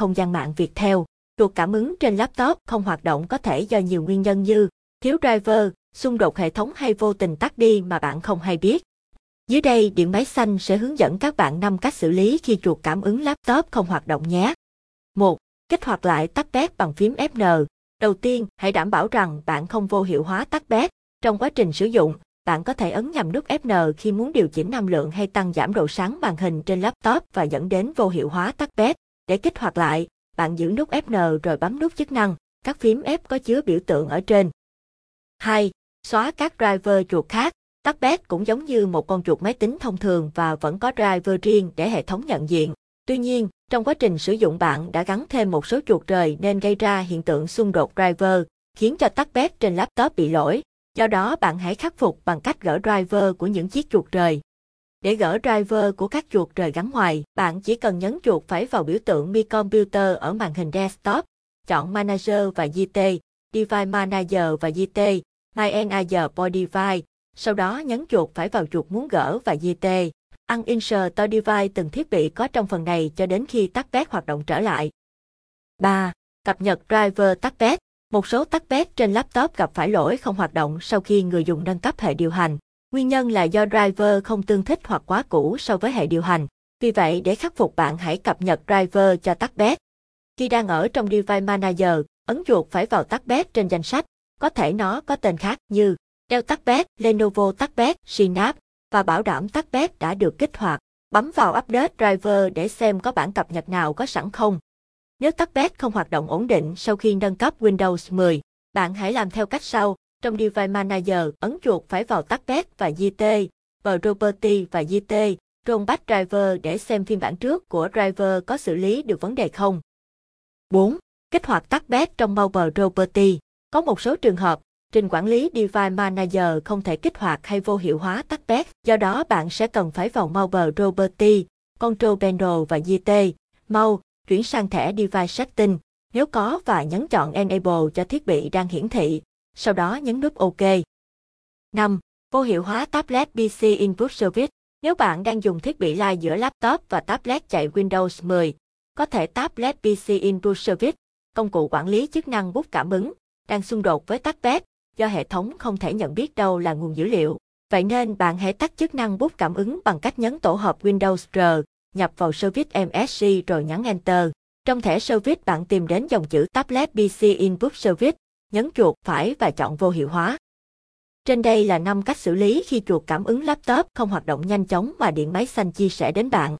không gian mạng Viettel. Chuột cảm ứng trên laptop không hoạt động có thể do nhiều nguyên nhân như thiếu driver, xung đột hệ thống hay vô tình tắt đi mà bạn không hay biết. Dưới đây, Điện máy xanh sẽ hướng dẫn các bạn 5 cách xử lý khi chuột cảm ứng laptop không hoạt động nhé. 1. Kích hoạt lại tắt bét bằng phím Fn. Đầu tiên, hãy đảm bảo rằng bạn không vô hiệu hóa tắt bét. Trong quá trình sử dụng, bạn có thể ấn nhầm nút Fn khi muốn điều chỉnh âm lượng hay tăng giảm độ sáng màn hình trên laptop và dẫn đến vô hiệu hóa tắt bét. Để kích hoạt lại, bạn giữ nút Fn rồi bấm nút chức năng. Các phím F có chứa biểu tượng ở trên. 2. Xóa các driver chuột khác. Tắt cũng giống như một con chuột máy tính thông thường và vẫn có driver riêng để hệ thống nhận diện. Tuy nhiên, trong quá trình sử dụng bạn đã gắn thêm một số chuột rời nên gây ra hiện tượng xung đột driver, khiến cho tắt trên laptop bị lỗi. Do đó bạn hãy khắc phục bằng cách gỡ driver của những chiếc chuột rời. Để gỡ driver của các chuột rời gắn ngoài, bạn chỉ cần nhấn chuột phải vào biểu tượng Mi Computer ở màn hình desktop, chọn Manager và GT, Device Manager và GT, My Manager for Device, sau đó nhấn chuột phải vào chuột muốn gỡ và GT. Uninstall to device từng thiết bị có trong phần này cho đến khi tắt bét hoạt động trở lại. 3. Cập nhật driver tắt bét. Một số tắt bét trên laptop gặp phải lỗi không hoạt động sau khi người dùng nâng cấp hệ điều hành. Nguyên nhân là do driver không tương thích hoặc quá cũ so với hệ điều hành. Vì vậy, để khắc phục bạn hãy cập nhật driver cho tắt bét. Khi đang ở trong Device Manager, ấn chuột phải vào tắt bét trên danh sách. Có thể nó có tên khác như Dell Tắt Lenovo Tắt Synapse và bảo đảm tắt đã được kích hoạt. Bấm vào Update Driver để xem có bản cập nhật nào có sẵn không. Nếu tắt không hoạt động ổn định sau khi nâng cấp Windows 10, bạn hãy làm theo cách sau. Trong Device Manager, ấn chuột phải vào tắt và GT, Property và GT, batch Driver để xem phiên bản trước của driver có xử lý được vấn đề không. 4. Kích hoạt tắt trong Mobile Property. Có một số trường hợp, trình quản lý Device Manager không thể kích hoạt hay vô hiệu hóa tắt bét, do đó bạn sẽ cần phải vào Mobile Property, Control Panel và GT, mau, chuyển sang thẻ Device Setting, nếu có và nhấn chọn Enable cho thiết bị đang hiển thị, sau đó nhấn nút OK. 5. Vô hiệu hóa Tablet PC Input Service Nếu bạn đang dùng thiết bị lai giữa laptop và tablet chạy Windows 10, có thể Tablet PC Input Service, công cụ quản lý chức năng bút cảm ứng, đang xung đột với tablet do hệ thống không thể nhận biết đâu là nguồn dữ liệu. Vậy nên bạn hãy tắt chức năng bút cảm ứng bằng cách nhấn tổ hợp Windows R, nhập vào Service MSC rồi nhấn Enter. Trong thẻ Service bạn tìm đến dòng chữ Tablet PC Input Service, nhấn chuột phải và chọn vô hiệu hóa. Trên đây là 5 cách xử lý khi chuột cảm ứng laptop không hoạt động nhanh chóng mà điện máy xanh chia sẻ đến bạn.